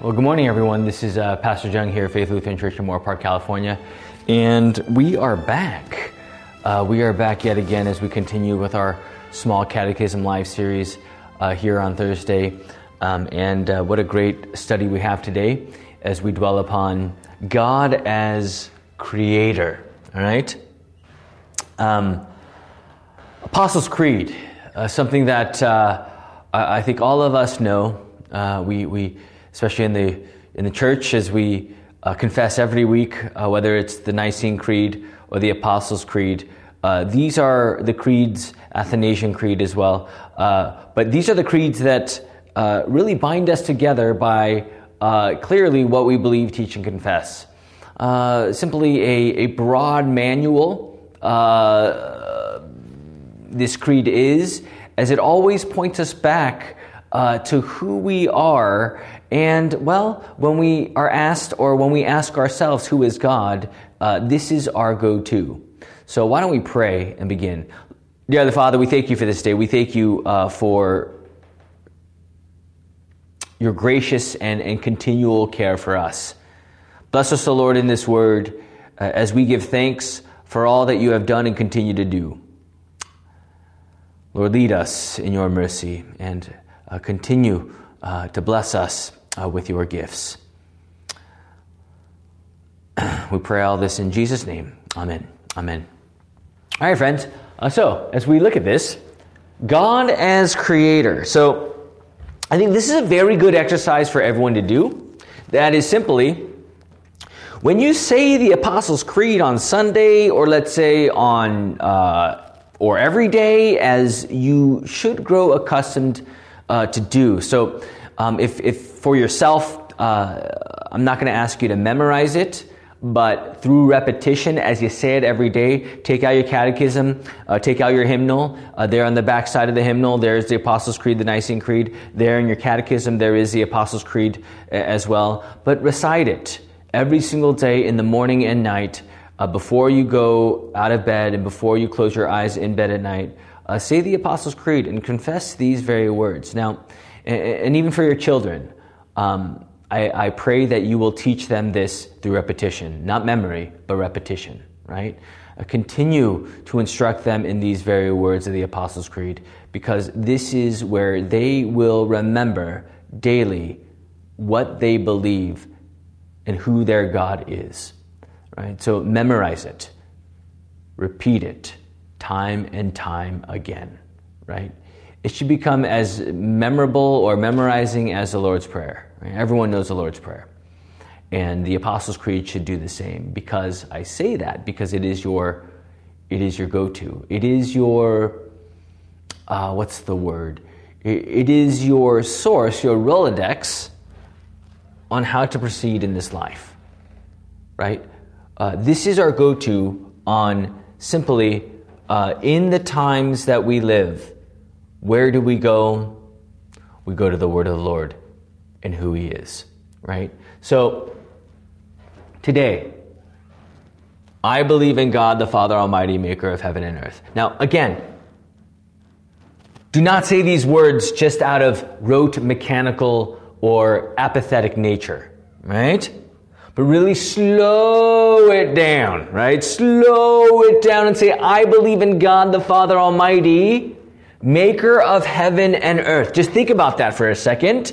Well, good morning, everyone. This is uh, Pastor Jung here, Faith Lutheran Church in Moorpark, California, and we are back. Uh, we are back yet again as we continue with our small catechism live series uh, here on Thursday. Um, and uh, what a great study we have today as we dwell upon God as Creator. All right, um, Apostles' Creed, uh, something that uh, I think all of us know. we we especially in the, in the church as we uh, confess every week, uh, whether it's the Nicene Creed or the Apostles' Creed. Uh, these are the creeds, Athanasian Creed as well, uh, but these are the creeds that uh, really bind us together by uh, clearly what we believe, teach, and confess. simply a, a broad manual, this creed is, as it always points us back to who we are. And, well, when we are asked or when we ask ourselves, who is God, uh, this is our go to. So, why don't we pray and begin? Dear the Father, we thank you for this day. We thank you uh, for your gracious and, and continual care for us. Bless us, O Lord, in this word uh, as we give thanks for all that you have done and continue to do. Lord, lead us in your mercy and uh, continue uh, to bless us uh, with your gifts. we pray all this in Jesus' name. Amen. Amen. All right, friends. Uh, so, as we look at this, God as creator. So, I think this is a very good exercise for everyone to do. That is simply when you say the Apostles' Creed on Sunday, or let's say on uh, or every day, as you should grow accustomed uh, to do. So, um, if, if for yourself, uh, I'm not going to ask you to memorize it, but through repetition, as you say it every day, take out your catechism, uh, take out your hymnal. Uh, there on the back side of the hymnal, there's the Apostles' Creed, the Nicene Creed. There in your catechism, there is the Apostles' Creed uh, as well. But recite it every single day in the morning and night. Uh, before you go out of bed and before you close your eyes in bed at night, uh, say the Apostles' Creed and confess these very words. Now, and even for your children, um, I, I, pray that you will teach them this through repetition, not memory, but repetition, right? Uh, continue to instruct them in these very words of the Apostles' Creed because this is where they will remember daily what they believe and who their God is, right? So memorize it, repeat it time and time again, right? It should become as memorable or memorizing as the Lord's Prayer. Right? Everyone knows the Lord's Prayer. And the Apostles' Creed should do the same because I say that because it is your it is your go-to. It is your uh, what's the word? It, it is your source, your Rolodex on how to proceed in this life. Right? Uh, this is our go-to on simply uh, in the times that we live, where do we go? We go to the Word of the Lord and who He is, right? So, today, I believe in God the Father Almighty, maker of heaven and earth. Now, again, do not say these words just out of rote, mechanical, or apathetic nature, right? but really slow it down, right? Slow it down and say, I believe in God the Father Almighty, maker of heaven and earth. Just think about that for a second.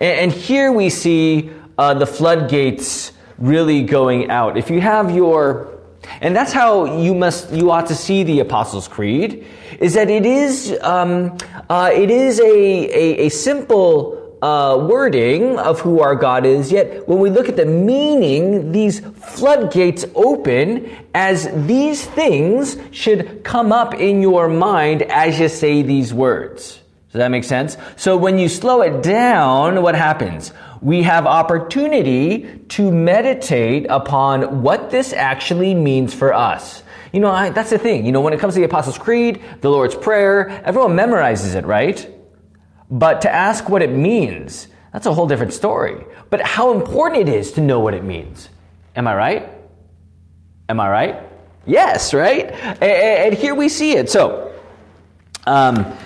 And, here we see uh, the floodgates really going out. If you have your and that's how you must you ought to see the Apostles' Creed, is that it is um, uh, it is a, a, a simple uh, wording of who our God is, yet when we look at the meaning, these floodgates open as these things should come up in your mind as you say these words. Does that make sense? So when you slow it down, what happens? We have opportunity to meditate upon what this actually means for us. You know, I, that's the thing. You know, when it comes to the Apostles' Creed, the Lord's Prayer, everyone memorizes it, right? But to ask what it means, that's a whole different story. But how important it is to know what it means. Am I right? Am I right? Yes, right? And, here we see it. So, um,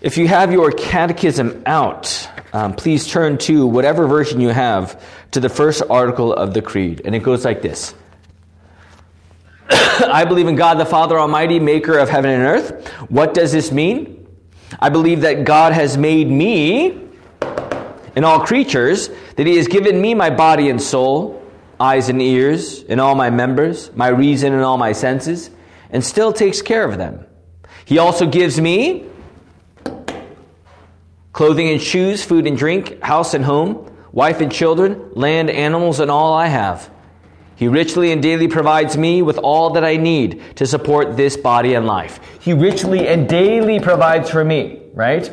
if you have your catechism out, um, please turn to whatever version you have to the first article of the Creed. And it goes like this I believe in God the Father Almighty, maker of heaven and earth. What does this mean? I believe that God has made me and all creatures, that He has given me my body and soul, eyes and ears, and all my members, my reason and all my senses, and still takes care of them. He also gives me clothing and shoes, food and drink, house and home, wife and children, land, animals, and all I have. He richly and daily provides me with all that I need to support this body and life. He richly and daily provides for me, right?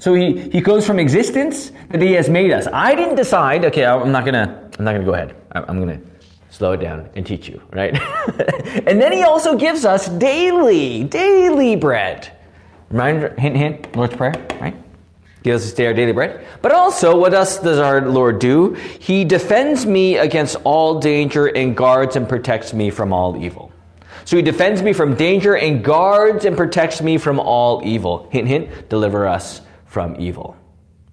So he, he goes from existence that he has made us. I didn't decide, okay, I'm not gonna, I'm not gonna go ahead. I'm gonna slow it down and teach you, right? and then he also gives us daily, daily bread. Reminder, hint, hint, Lord's Prayer, right? Gives us our daily bread. But also, what else does our Lord do? He defends me against all danger and guards and protects me from all evil. So he defends me from danger and guards and protects me from all evil. Hint, hint, deliver us from evil.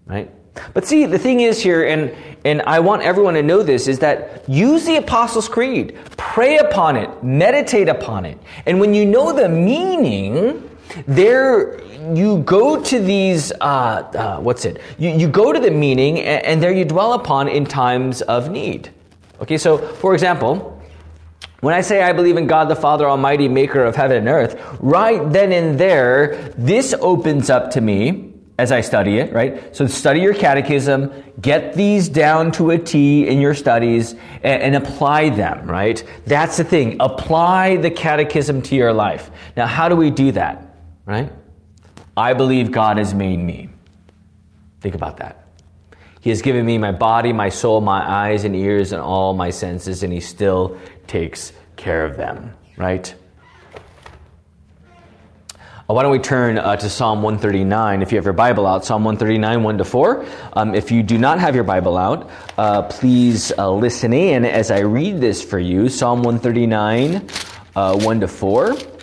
Right? But see, the thing is here, and, and I want everyone to know this, is that use the Apostles' Creed. Pray upon it. Meditate upon it. And when you know the meaning, there you go to these uh, uh, what's it? You, you go to the meaning and, and, there you dwell upon in times of need. Okay so for example when i say i believe in god the father almighty maker of heaven and earth right then and there this opens up to me as i study it right? So study your catechism get these down to a t in your studies and, and apply them right? That's the thing. Apply the catechism to your life. Now how do we do that right? I believe God has made me. Think about that. He has given me my body, my soul, my eyes and ears, and all my senses, and He still takes care of them, right? Uh, why don't we turn uh, to Psalm 139 if you have your Bible out? Psalm 139, 1 to 4. Um, if you do not have your Bible out, uh, please uh, listen in as I read this for you. Psalm 139, uh, 1 to 4.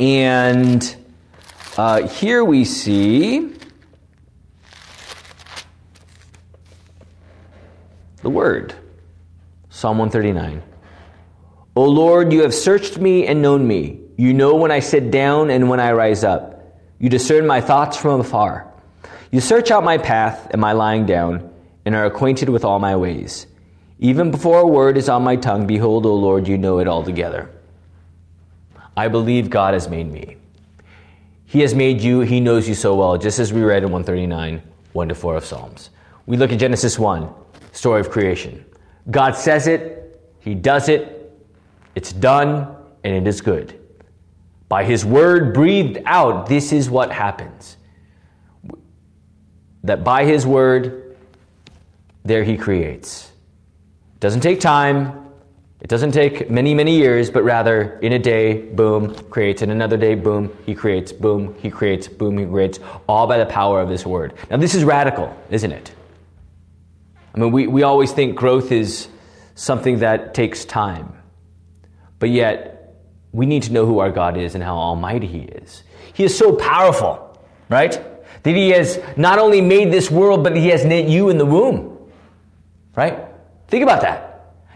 And uh, here we see the word Psalm 139. O Lord, you have searched me and known me. You know when I sit down and when I rise up. You discern my thoughts from afar. You search out my path and my lying down, and are acquainted with all my ways. Even before a word is on my tongue, behold, O Lord, you know it altogether. I believe God has made me. He has made you, He knows you so well, just as we read in 139, 1 to 4 of Psalms. We look at Genesis 1, story of creation. God says it, He does it, it's done, and it is good. By His word breathed out, this is what happens. That by His word, there He creates. Doesn't take time, it doesn't take many, many years, but rather in a day, boom, creates. In another day, boom, he creates. Boom, he creates. Boom, he creates. All by the power of this word. Now, this is radical, isn't it? I mean, we, we always think growth is something that takes time. But yet, we need to know who our God is and how almighty he is. He is so powerful, right? That he has not only made this world, but he has knit you in the womb, right? Think about that.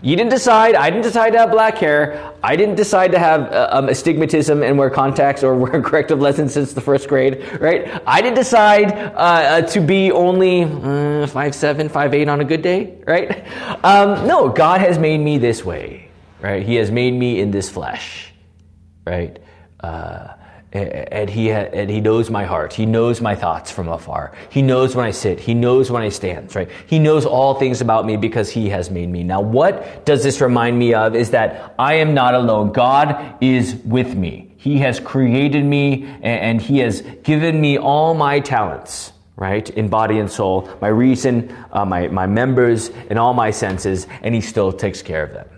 You didn't decide. I didn't decide to have black hair. I didn't decide to have uh, um, astigmatism and wear contacts or wear corrective lenses since the first grade, right? I didn't decide uh, uh, to be only uh, five seven, five eight on a good day, right? Um, no, God has made me this way, right? He has made me in this flesh, right? Uh, and he and he knows my heart. He knows my thoughts from afar. He knows when I sit. He knows when I stand. Right? He knows all things about me because he has made me. Now, what does this remind me of? Is that I am not alone. God is with me. He has created me and he has given me all my talents. Right, in body and soul, my reason, uh, my my members, and all my senses, and He still takes care of them.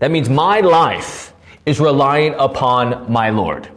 That means my life is reliant upon my Lord.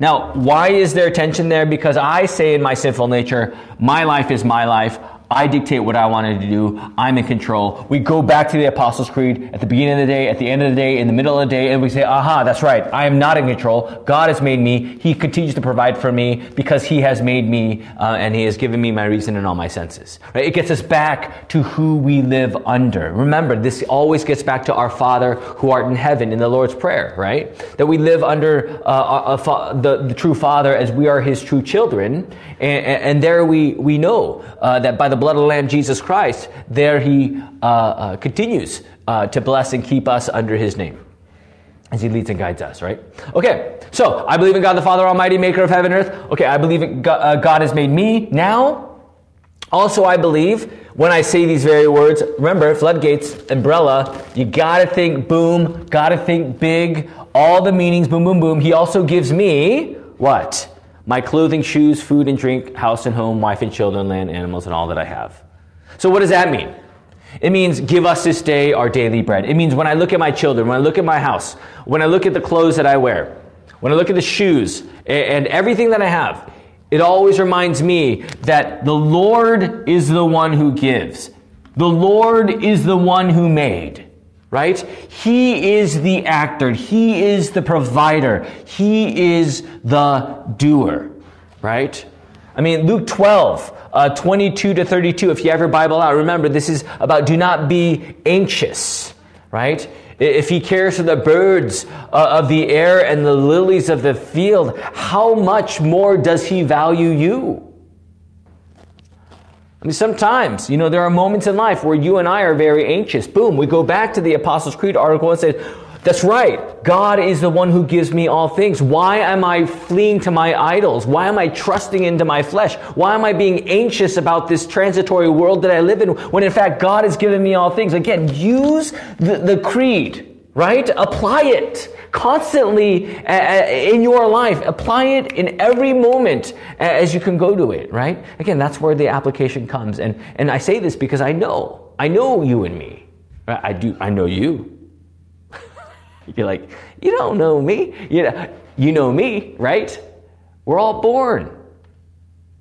Now, why is there tension there? Because I say in my sinful nature, my life is my life. I dictate what I wanted to do. I'm in control. We go back to the Apostles' Creed at the beginning of the day, at the end of the day, in the middle of the day, and we say, aha, that's right. I am not in control. God has made me. He continues to provide for me because He has made me uh, and He has given me my reason and all my senses. Right? It gets us back to who we live under. Remember, this always gets back to our Father who art in heaven in the Lord's Prayer, right? That we live under uh, a, a, the, the true Father as we are His true children. And, and there we, we know uh, that by the blood of the Lamb, Jesus Christ, there he uh, uh, continues uh, to bless and keep us under his name as he leads and guides us, right? Okay, so I believe in God the Father Almighty, maker of heaven and earth. Okay, I believe in God, uh, God has made me now. Also, I believe when I say these very words, remember, floodgates, umbrella, you gotta think boom, gotta think big, all the meanings, boom, boom, boom. He also gives me what? My clothing, shoes, food and drink, house and home, wife and children, land, animals, and all that I have. So, what does that mean? It means give us this day our daily bread. It means when I look at my children, when I look at my house, when I look at the clothes that I wear, when I look at the shoes and everything that I have, it always reminds me that the Lord is the one who gives. The Lord is the one who made right? He is the actor. He is the provider. He is the doer, right? I mean, Luke 12, uh, 22 to 32, if you have your Bible out, remember this is about do not be anxious, right? If he cares for the birds uh, of the air and the lilies of the field, how much more does he value you? I mean, sometimes, you know, there are moments in life where you and I are very anxious. Boom, we go back to the Apostles' Creed article and say, that's right. God is the one who gives me all things. Why am I fleeing to my idols? Why am I trusting into my flesh? Why am I being anxious about this transitory world that I live in when in fact God has given me all things? Again, use the, the creed, right? Apply it constantly uh, uh, in your life. Apply it in every moment uh, as you can go to it, right? Again, that's where the application comes. And, and I say this because I know, I know you and me. I do, I know you. You're like, you don't know me. You know, you know me, right? We're all born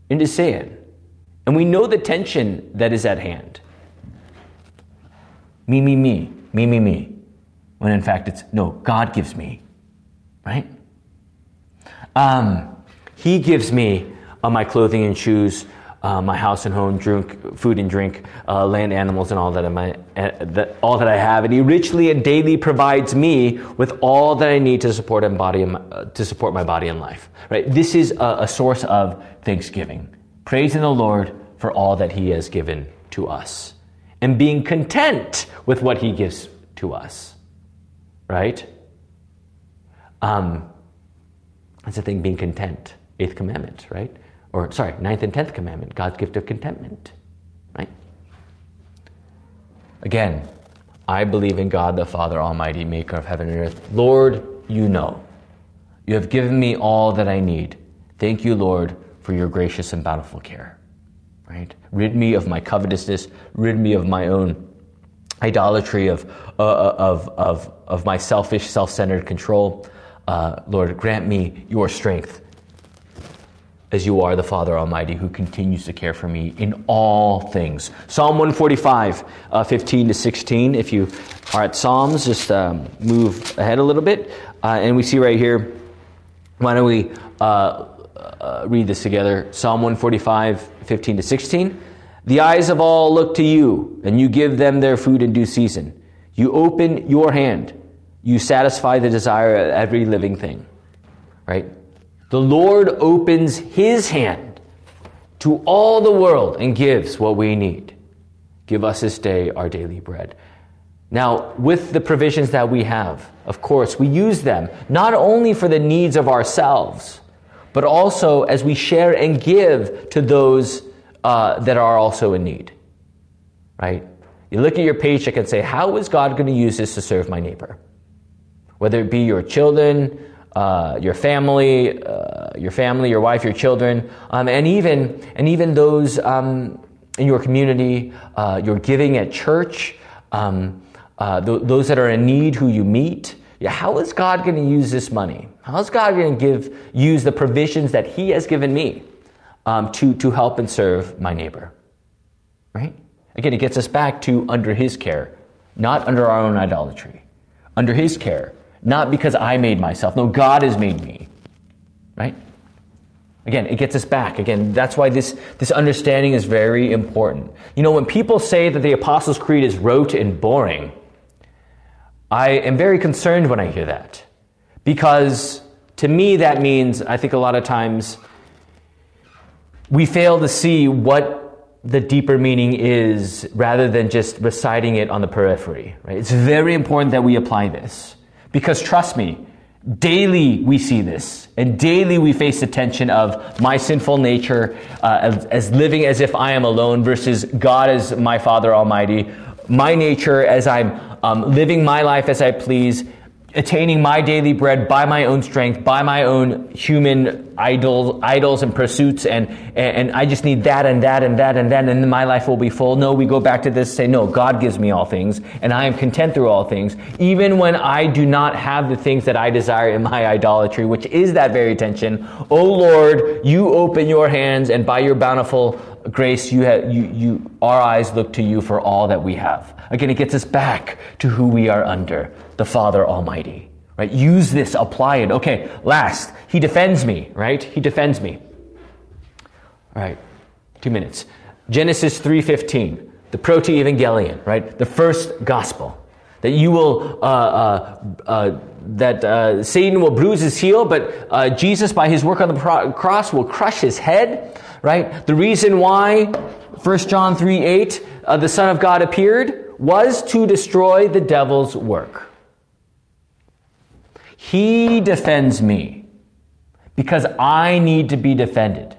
into sin. And we know the tension that is at hand. Me, me, me, me, me, me when in fact it's no, God gives me, right? Um, he gives me uh, my clothing and shoes, uh, my house and home, drink, food and drink, uh, land, animals, and all that, my, uh, all that I have. And He richly and daily provides me with all that I need to support and body and, uh, to support my body and life. Right? This is a, a source of thanksgiving, praising the Lord for all that He has given to us, and being content with what He gives to us right? Um, that's the thing, being content. Eighth commandment, right? Or, sorry, ninth and tenth commandment, God's gift of contentment, right? Again, I believe in God the Father Almighty, maker of heaven and earth. Lord, you know. You have given me all that I need. Thank you, Lord, for your gracious and bountiful care. Right? Rid me of my covetousness, rid me of my own idolatry of, uh, uh, of, of, of my selfish, self centered control. Uh, Lord, grant me your strength as you are the Father Almighty who continues to care for me in all things. Psalm 145, uh, 15 to 16. If you are at Psalms, just um, move ahead a little bit. Uh, and we see right here, why don't we uh, read this together? Psalm 145, 15 to 16. The eyes of all look to you, and you give them their food in due season. You open your hand. You satisfy the desire of every living thing. Right? The Lord opens his hand to all the world and gives what we need. Give us this day our daily bread. Now, with the provisions that we have, of course, we use them not only for the needs of ourselves, but also as we share and give to those uh, that are also in need, right? You look at your paycheck and say, How is God going to use this to serve my neighbor? Whether it be your children, uh, your family, uh, your family, your wife, your children, um, and even and even those um, in your community, uh, your giving at church, um, uh, th- those that are in need, who you meet. Yeah, how is God going to use this money? How is God going to give use the provisions that He has given me? Um, to, to help and serve my neighbor. Right? Again, it gets us back to under his care, not under our own idolatry. Under his care, not because I made myself. No, God has made me. Right? Again, it gets us back. Again, that's why this, this understanding is very important. You know, when people say that the Apostles' Creed is rote and boring, I am very concerned when I hear that. Because to me, that means, I think a lot of times, we fail to see what the deeper meaning is rather than just reciting it on the periphery. Right? It's very important that we apply this. Because trust me, daily we see this, and daily we face the tension of my sinful nature uh, as, as living as if I am alone versus God as my Father Almighty, my nature as I'm um, living my life as I please, attaining my daily bread by my own strength, by my own human idol, idols and pursuits, and, and I just need that and that and that and that, and then my life will be full. No, we go back to this, say, no, God gives me all things, and I am content through all things, even when I do not have the things that I desire in my idolatry, which is that very tension. Oh Lord, you open your hands, and by your bountiful grace, you have, you, you, our eyes look to you for all that we have. Again, it gets us back to who we are under, the Father Almighty. Right? Use this, apply it. Okay, last, he defends me, right? He defends me. All right, two minutes. Genesis 3.15, the proto-evangelion, right? The first gospel. That you will, uh, uh, uh, that uh, Satan will bruise his heel, but uh, Jesus, by his work on the pro- cross, will crush his head, right? The reason why 1 John 3 8, uh, the Son of God appeared was to destroy the devil's work. He defends me because I need to be defended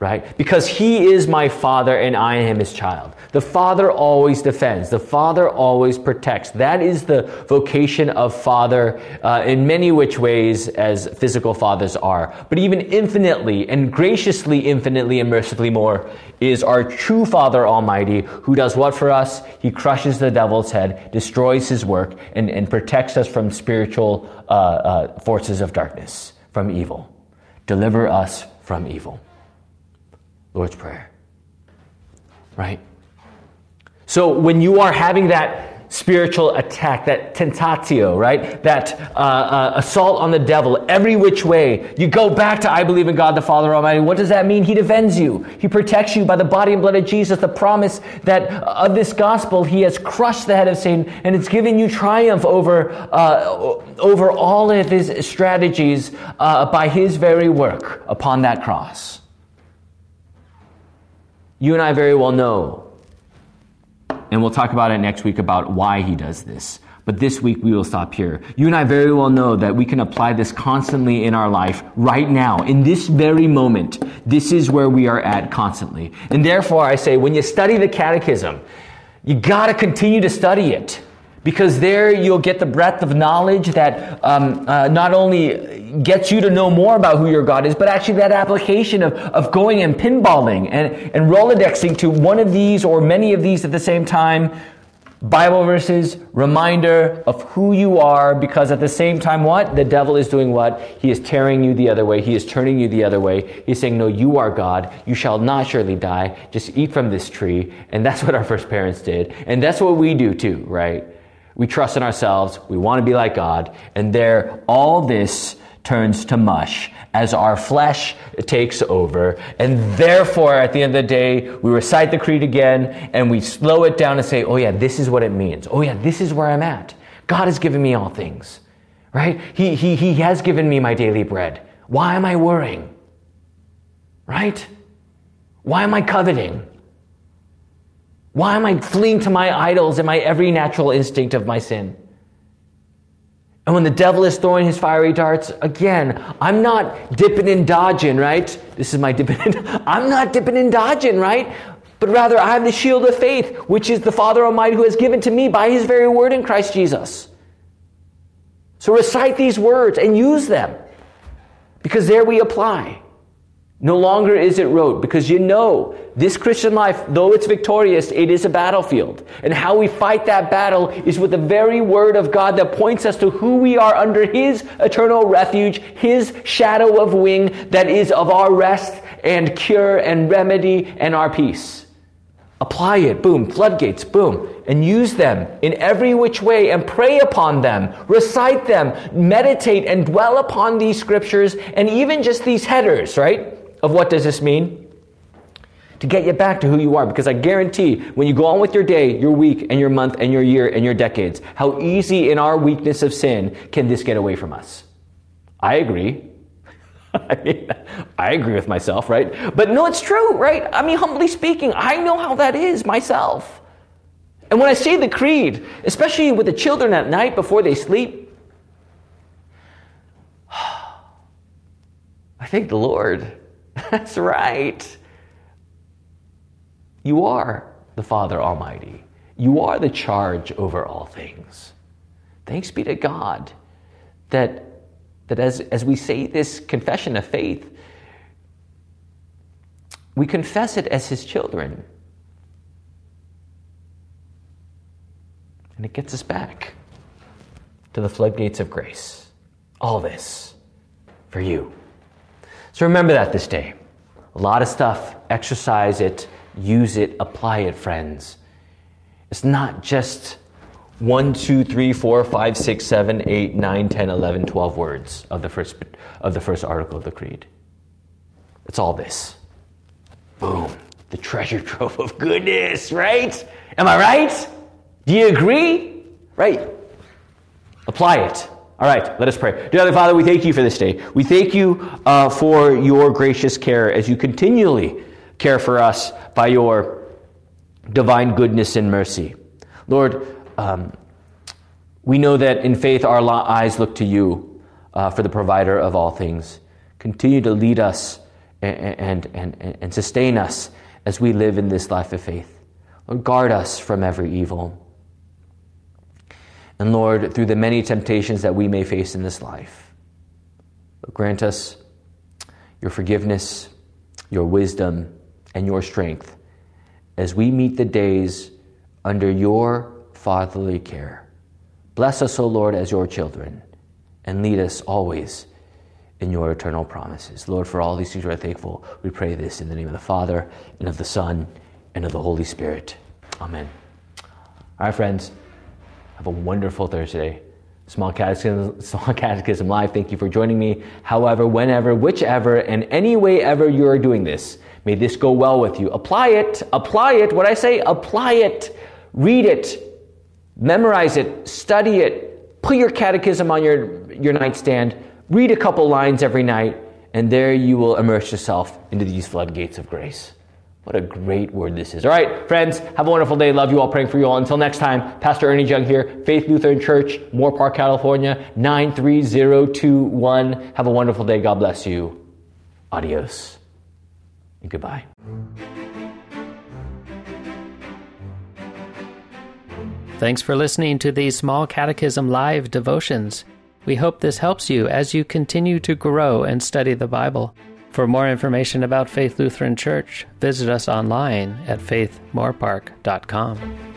right? Because he is my father and I am his child. The father always defends. The father always protects. That is the vocation of father uh, in many which ways as physical fathers are. But even infinitely and graciously, infinitely and mercifully more is our true Father Almighty who does what for us? He crushes the devil's head, destroys his work, and, and protects us from spiritual uh, uh, forces of darkness, from evil. Deliver us from evil. Lord's Prayer. Right? So when you are having that spiritual attack, that tentatio, right? That uh, uh, assault on the devil every which way. You go back to I believe in God the Father Almighty. What does that mean? He defends you. He protects you by the body and blood of Jesus. The promise that uh, of this gospel, He has crushed the head of Satan and it's given you triumph over uh, over all of His strategies uh, by His very work upon that cross. You and I very well know, and we'll talk about it next week about why he does this. But this week we will stop here. You and I very well know that we can apply this constantly in our life right now, in this very moment. This is where we are at constantly. And therefore I say, when you study the catechism, you gotta continue to study it because there you'll get the breadth of knowledge that um, uh, not only gets you to know more about who your God is, but actually that application of, of going and pinballing and, and Rolodexing to one of these or many of these at the same time. Bible verses, reminder of who you are, because at the same time, what? The devil is doing what? He is tearing you the other way. He is turning you the other way. He's saying, No, you are God. You shall not surely die. Just eat from this tree. And that's what our first parents did. And that's what we do too, right? We trust in ourselves. We want to be like God. And there, all this turns to mush as our flesh takes over. And therefore, at the end of the day, we recite the creed again and we slow it down and say, oh yeah, this is what it means. Oh yeah, this is where I'm at. God has given me all things, right? He, he, he has given me my daily bread. Why am I worrying? Right? Why am I coveting? Why am I fleeing to my idols and my every natural instinct of my sin? And when the devil is throwing his fiery darts, again, I'm not dipping and dodging, right? This is my dipping and, I'm not dipping and dodging, right? But rather, I have the shield of faith, which is the Father Almighty who has given to me by his very word in Christ Jesus. So recite these words and use them because there we apply. No longer is it rote because you know this Christian life, though it's victorious, it is a battlefield. And how we fight that battle is with the very word of God that points us to who we are under His eternal refuge, His shadow of wing that is of our rest and cure and remedy and our peace. Apply it, boom, floodgates, boom, and use them in every which way and pray upon them, recite them, meditate and dwell upon these scriptures and even just these headers, right? Of what does this mean? To get you back to who you are, because I guarantee when you go on with your day, your week, and your month, and your year, and your decades, how easy in our weakness of sin can this get away from us. I agree. I mean, I agree with myself, right? But no, it's true, right? I mean, humbly speaking, I know how that is myself. And when I say the creed, especially with the children at night before they sleep, I thank the Lord. That's right. You are the Father Almighty. You are the charge over all things. Thanks be to God that that as, as we say this confession of faith, we confess it as his children. And it gets us back to the floodgates of grace. All this for you. So remember that this day. A lot of stuff. Exercise it, use it, apply it, friends. It's not just 1, 2, 3, 4, 5, 6, 7, 8, 9, 10, 11, 12 words of the first, of the first article of the Creed. It's all this. Boom. The treasure trove of goodness, right? Am I right? Do you agree? Right. Apply it. All right, let us pray. Dear Heavenly Father, we thank you for this day. We thank you uh, for your gracious care as you continually care for us by your divine goodness and mercy. Lord, um, we know that in faith our eyes look to you uh, for the provider of all things. Continue to lead us and, and, and, and sustain us as we live in this life of faith. Lord, guard us from every evil. And Lord, through the many temptations that we may face in this life, grant us your forgiveness, your wisdom, and your strength as we meet the days under your fatherly care. Bless us, O Lord, as your children, and lead us always in your eternal promises. Lord, for all these things we are thankful. We pray this in the name of the Father, and of the Son, and of the Holy Spirit. Amen. All right, friends, have a wonderful Thursday. Small Catechism, Small Catechism Live, thank you for joining me. However, whenever, whichever, and any way ever you are doing this, may this go well with you. Apply it, apply it. What I say, apply it, read it, memorize it, study it, put your catechism on your, your nightstand, read a couple lines every night, and there you will immerse yourself into these floodgates of grace. What a great word this is. All right, friends, have a wonderful day. Love you all, praying for you all. Until next time, Pastor Ernie Jung here, Faith Lutheran Church, Moorpark, California, 93021. Have a wonderful day. God bless you. Adios and goodbye. Thanks for listening to these Small Catechism Live devotions. We hope this helps you as you continue to grow and study the Bible. For more information about Faith Lutheran Church, visit us online at faithmoorpark.com.